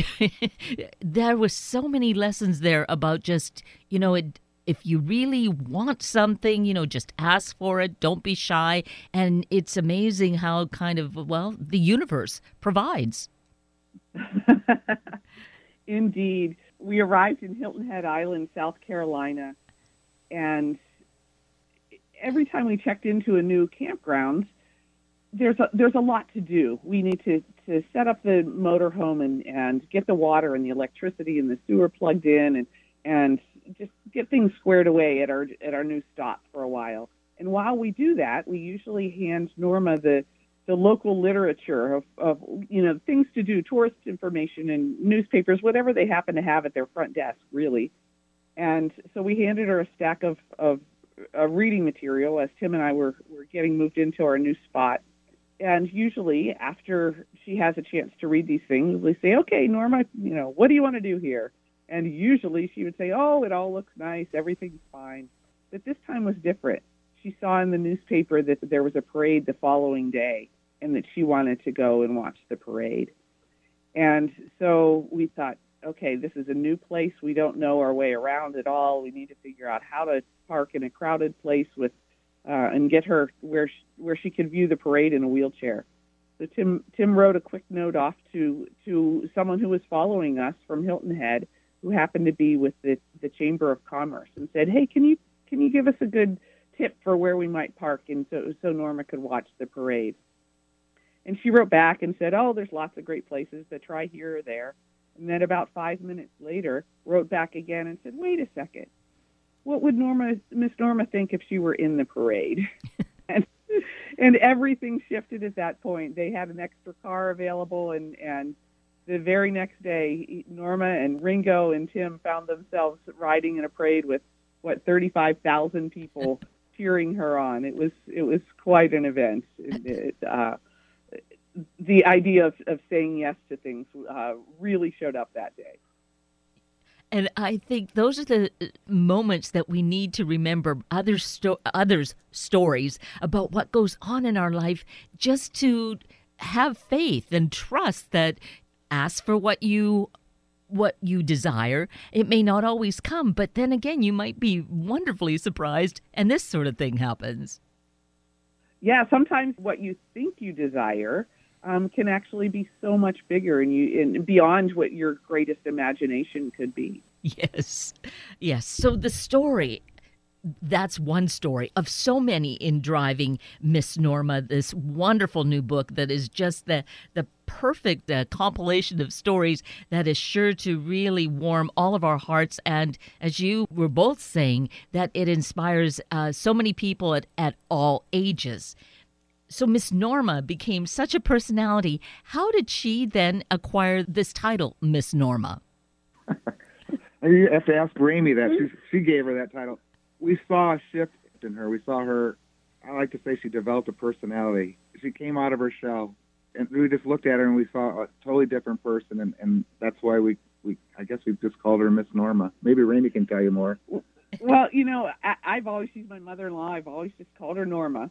there was so many lessons there about just, you know, it if you really want something, you know, just ask for it. Don't be shy. And it's amazing how kind of, well, the universe provides. Indeed. We arrived in Hilton Head Island, South Carolina, and every time we checked into a new campground, there's a there's a lot to do. We need to, to set up the motorhome and, and get the water and the electricity and the sewer plugged in and and just get things squared away at our at our new stop for a while. And while we do that, we usually hand Norma the the local literature of, of you know things to do, tourist information and newspapers, whatever they happen to have at their front desk, really. And so we handed her a stack of of uh, reading material as Tim and I were were getting moved into our new spot. And usually, after she has a chance to read these things, we say, "Okay, Norma, you know, what do you want to do here?" And usually she would say, Oh, it all looks nice, everything's fine. But this time was different. She saw in the newspaper that there was a parade the following day and that she wanted to go and watch the parade. And so we thought, okay, this is a new place. We don't know our way around at all. We need to figure out how to park in a crowded place with uh, and get her where she, where she could view the parade in a wheelchair. So Tim Tim wrote a quick note off to to someone who was following us from Hilton Head who happened to be with the, the Chamber of Commerce and said, "Hey, can you can you give us a good tip for where we might park and so so Norma could watch the parade?" And she wrote back and said, "Oh, there's lots of great places to try here or there." And then about five minutes later, wrote back again and said, "Wait a second, what would Norma Miss Norma think if she were in the parade?" and and everything shifted at that point. They had an extra car available and and the very next day, Norma and Ringo and Tim found themselves riding in a parade with what 35,000 people cheering her on. It was it was quite an event. It, uh, the idea of, of saying yes to things uh, really showed up that day. And I think those are the uh, moments that we need to remember other sto- others' stories about what goes on in our life, just to have faith and trust that ask for what you what you desire. It may not always come, but then again, you might be wonderfully surprised and this sort of thing happens. yeah, sometimes what you think you desire um, can actually be so much bigger and you and beyond what your greatest imagination could be. Yes. Yes. So the story that's one story of so many in driving miss norma this wonderful new book that is just the the perfect uh, compilation of stories that is sure to really warm all of our hearts. And as you were both saying that it inspires uh, so many people at, at all ages. So miss norma became such a personality. How did she then acquire this title miss norma? You have to ask Ramie that. She, she gave her that title we saw a shift in her. We saw her. I like to say she developed a personality. She came out of her shell, and we just looked at her and we saw a totally different person, and, and that's why we, we I guess we just called her Miss Norma. Maybe Ramie can tell you more. Well, you know, I, I've always she's my mother-in-law. I've always just called her Norma,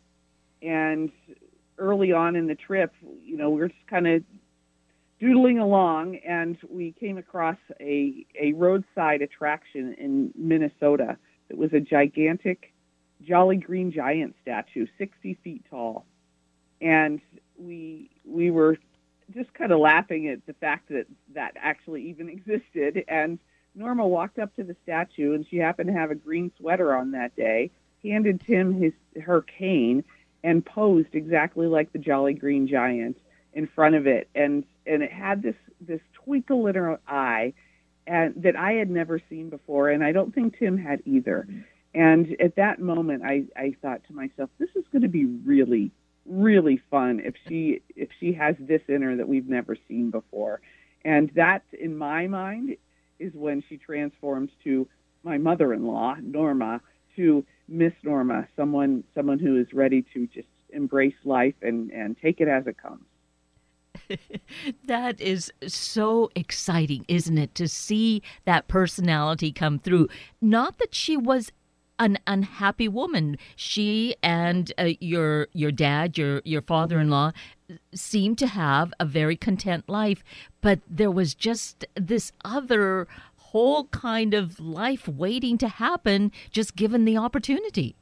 and early on in the trip, you know, we were just kind of doodling along, and we came across a a roadside attraction in Minnesota it was a gigantic Jolly Green Giant statue, 60 feet tall. And we we were just kind of laughing at the fact that that actually even existed. And Norma walked up to the statue, and she happened to have a green sweater on that day. Handed Tim his her cane and posed exactly like the Jolly Green Giant in front of it, and and it had this this twinkle in her eye and that I had never seen before, and I don't think Tim had either. And at that moment, I, I thought to myself, this is going to be really, really fun if she if she has this in her that we've never seen before. And that, in my mind, is when she transforms to my mother-in-law, Norma, to Miss Norma, someone someone who is ready to just embrace life and and take it as it comes. that is so exciting, isn't it, to see that personality come through? Not that she was an unhappy woman. She and uh, your your dad, your your father-in-law, seemed to have a very content life, but there was just this other whole kind of life waiting to happen, just given the opportunity.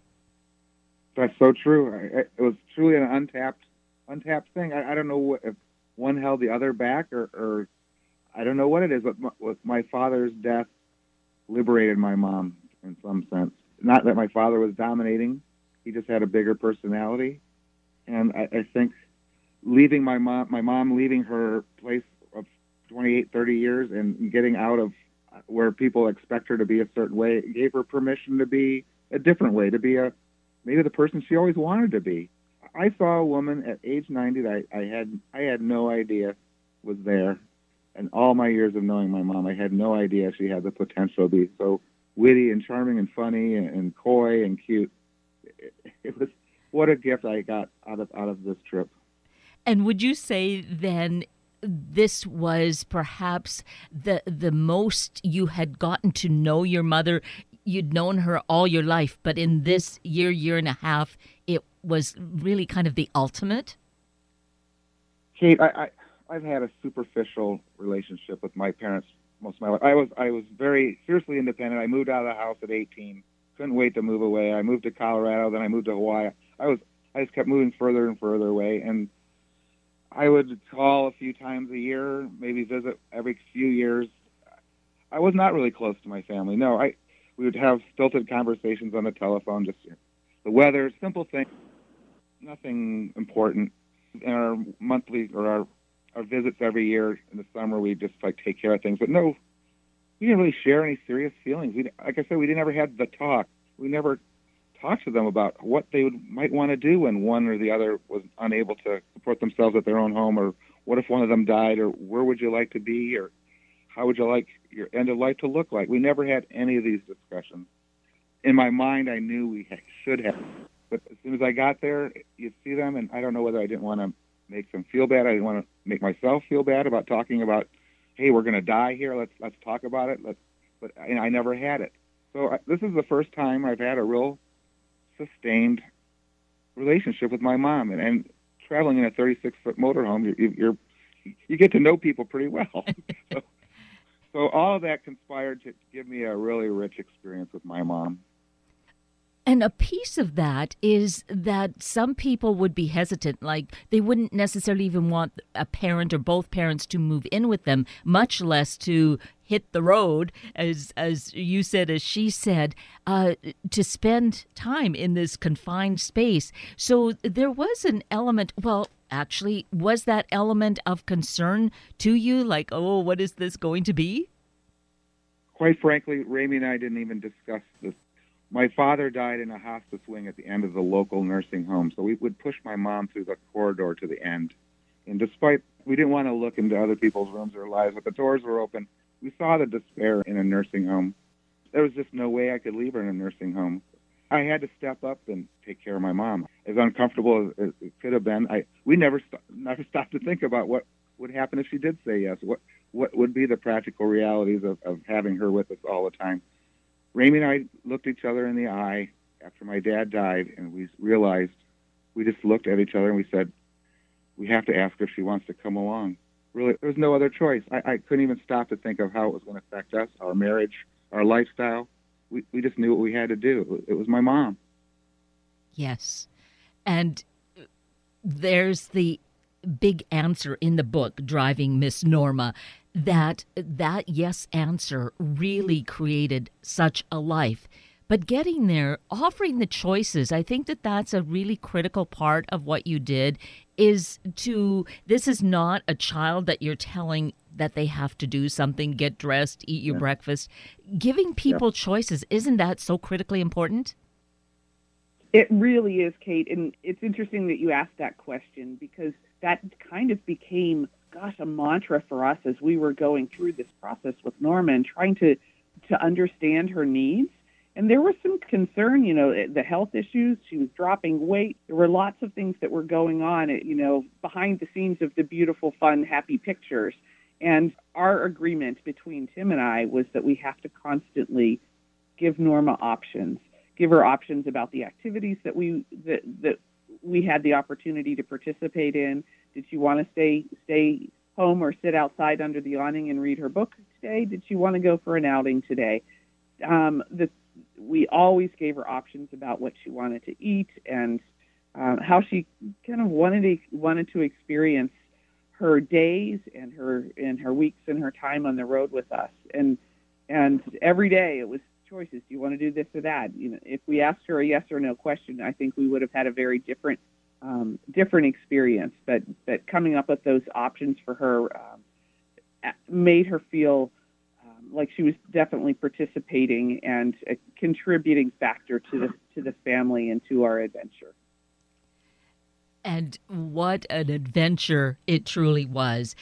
That's so true. It was truly an untapped untapped thing. I, I don't know what, if one held the other back, or, or I don't know what it is, but my, with my father's death liberated my mom in some sense. Not that my father was dominating; he just had a bigger personality, and I, I think leaving my mom, my mom leaving her place of 28, 30 years, and getting out of where people expect her to be a certain way, gave her permission to be a different way, to be a maybe the person she always wanted to be. I saw a woman at age 90 that I, I had I had no idea was there, and all my years of knowing my mom, I had no idea she had the potential to be so witty and charming and funny and, and coy and cute. It, it was what a gift I got out of out of this trip. And would you say then this was perhaps the the most you had gotten to know your mother you'd known her all your life but in this year year and a half was really kind of the ultimate? Kate, I, I I've had a superficial relationship with my parents most of my life. I was I was very fiercely independent. I moved out of the house at 18. Couldn't wait to move away. I moved to Colorado, then I moved to Hawaii. I was I just kept moving further and further away, and I would call a few times a year, maybe visit every few years. I was not really close to my family. No, I we would have stilted conversations on the telephone, just the weather, simple things nothing important. In our monthly or our our visits every year in the summer, we just like take care of things. But no, we didn't really share any serious feelings. We, like I said, we didn't ever had the talk. We never talked to them about what they would, might want to do when one or the other was unable to support themselves at their own home, or what if one of them died, or where would you like to be, or how would you like your end of life to look like. We never had any of these discussions. In my mind, I knew we should have. But as soon as I got there, you see them, and I don't know whether I didn't want to make them feel bad. I didn't want to make myself feel bad about talking about, hey, we're going to die here. Let's let's talk about it. Let's. But I, I never had it. So I, this is the first time I've had a real sustained relationship with my mom, and, and traveling in a 36 foot motorhome, you, you're you get to know people pretty well. so, so all of that conspired to give me a really rich experience with my mom. And a piece of that is that some people would be hesitant, like they wouldn't necessarily even want a parent or both parents to move in with them, much less to hit the road, as as you said, as she said, uh, to spend time in this confined space. So there was an element. Well, actually, was that element of concern to you? Like, oh, what is this going to be? Quite frankly, Ramie and I didn't even discuss this. My father died in a hospice wing at the end of the local nursing home, so we would push my mom through the corridor to the end. And despite we didn't want to look into other people's rooms or lives, but the doors were open we saw the despair in a nursing home. There was just no way I could leave her in a nursing home. I had to step up and take care of my mom. As uncomfortable as it could have been, I we never st- never stopped to think about what would happen if she did say yes. What what would be the practical realities of, of having her with us all the time? Ramie and I looked each other in the eye after my dad died, and we realized we just looked at each other and we said, we have to ask her if she wants to come along really there was no other choice. I, I couldn't even stop to think of how it was going to affect us, our marriage, our lifestyle. We we just knew what we had to do. It was my mom. Yes, and there's the big answer in the book, driving Miss Norma. That that yes answer really created such a life. But getting there, offering the choices, I think that that's a really critical part of what you did is to this is not a child that you're telling that they have to do something, get dressed, eat your yeah. breakfast. Giving people yeah. choices, isn't that so critically important? It really is, Kate. And it's interesting that you asked that question because that kind of became, gosh, a mantra for us as we were going through this process with Norma and trying to to understand her needs and there was some concern, you know, the health issues. She was dropping weight. There were lots of things that were going on, you know, behind the scenes of the beautiful, fun, happy pictures. And our agreement between Tim and I was that we have to constantly give Norma options, give her options about the activities that we that that we had the opportunity to participate in. Did she want to stay stay home or sit outside under the awning and read her book today? Did she want to go for an outing today? Um, the we always gave her options about what she wanted to eat and um, how she kind of wanted to wanted to experience her days and her and her weeks and her time on the road with us. And and every day it was choices. Do you want to do this or that? You know, if we asked her a yes or no question, I think we would have had a very different um, different experience. But but coming up with those options for her um, made her feel like she was definitely participating and a contributing factor to the to the family and to our adventure. And what an adventure it truly was.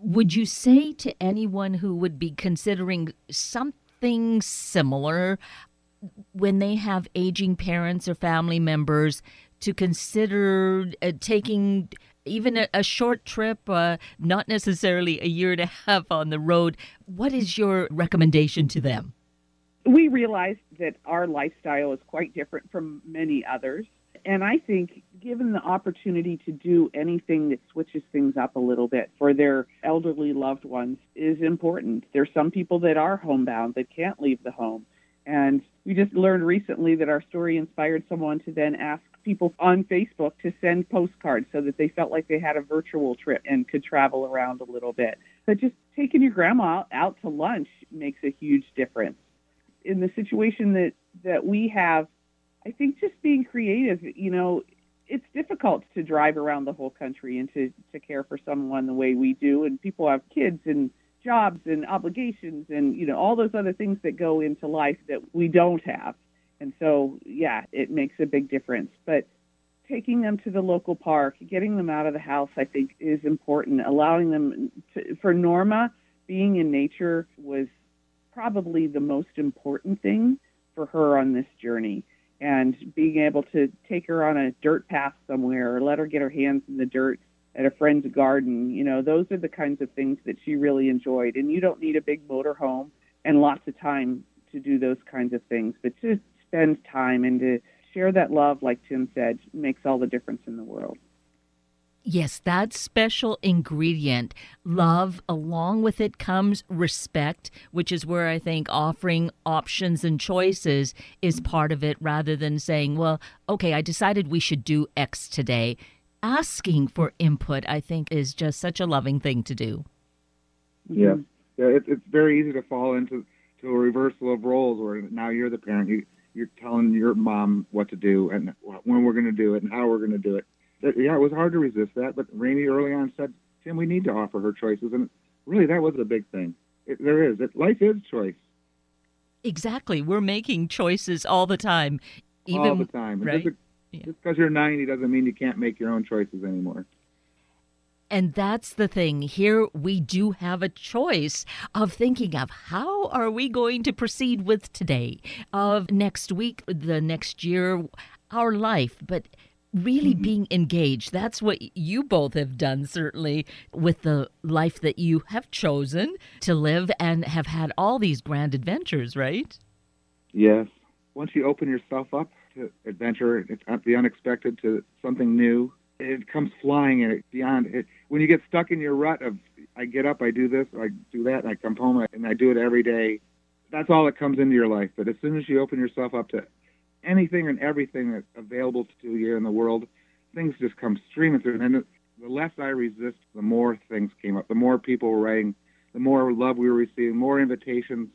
Would you say to anyone who would be considering something similar when they have aging parents or family members to consider uh, taking even a, a short trip, uh, not necessarily a year and a half on the road. What is your recommendation to them? We realize that our lifestyle is quite different from many others. And I think given the opportunity to do anything that switches things up a little bit for their elderly loved ones is important. There's some people that are homebound that can't leave the home. And we just learned recently that our story inspired someone to then ask people on Facebook to send postcards so that they felt like they had a virtual trip and could travel around a little bit. But just taking your grandma out to lunch makes a huge difference. In the situation that, that we have, I think just being creative, you know, it's difficult to drive around the whole country and to, to care for someone the way we do. And people have kids and jobs and obligations and, you know, all those other things that go into life that we don't have. And so, yeah, it makes a big difference. But taking them to the local park, getting them out of the house, I think is important. Allowing them to, for Norma, being in nature was probably the most important thing for her on this journey. And being able to take her on a dirt path somewhere or let her get her hands in the dirt at a friend's garden, you know, those are the kinds of things that she really enjoyed. And you don't need a big motor home and lots of time to do those kinds of things, but just spend time and to share that love, like Tim said, makes all the difference in the world. Yes, that special ingredient, love, along with it comes respect, which is where I think offering options and choices is part of it rather than saying, well, okay, I decided we should do X today. Asking for input, I think, is just such a loving thing to do. Mm-hmm. Yeah, yeah. It, it's very easy to fall into to a reversal of roles where now you're the parent. You, you're telling your mom what to do and when we're going to do it and how we're going to do it. Yeah, it was hard to resist that, but Ramie early on said, "Tim, we need to offer her choices," and really, that was a big thing. It, there is. It, life is choice. Exactly. We're making choices all the time. Even, all the time. Right? Just, yeah. because you're 90 doesn't mean you can't make your own choices anymore. And that's the thing. Here we do have a choice of thinking of how are we going to proceed with today, of next week, the next year, our life. But really mm-hmm. being engaged. That's what you both have done, certainly, with the life that you have chosen to live and have had all these grand adventures, right? Yes. Once you open yourself up to adventure, it's the unexpected to something new, it comes flying and it beyond it. When you get stuck in your rut of, I get up, I do this, I do that, and I come home and I do it every day. That's all that comes into your life. But as soon as you open yourself up to anything and everything that's available to you in the world, things just come streaming through. And the less I resist, the more things came up. The more people were writing, the more love we were receiving, more invitations.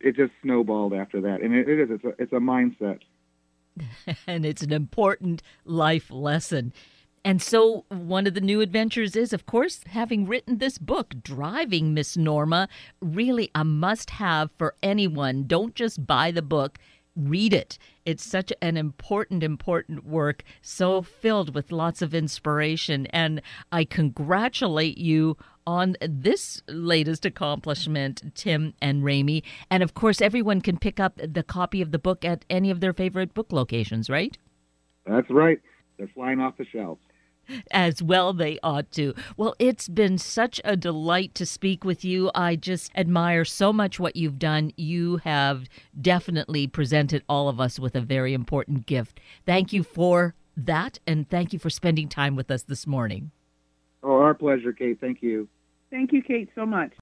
It just snowballed after that, and it, it is. It's a, it's a mindset. and it's an important life lesson. And so, one of the new adventures is, of course, having written this book, Driving Miss Norma, really a must have for anyone. Don't just buy the book, read it. It's such an important, important work, so filled with lots of inspiration. And I congratulate you on this latest accomplishment, Tim and Ramie. And of course, everyone can pick up the copy of the book at any of their favorite book locations, right? That's right. They're flying off the shelves as well they ought to. Well, it's been such a delight to speak with you. I just admire so much what you've done. You have definitely presented all of us with a very important gift. Thank you for that, and thank you for spending time with us this morning. Oh, our pleasure, Kate. Thank you. Thank you, Kate, so much.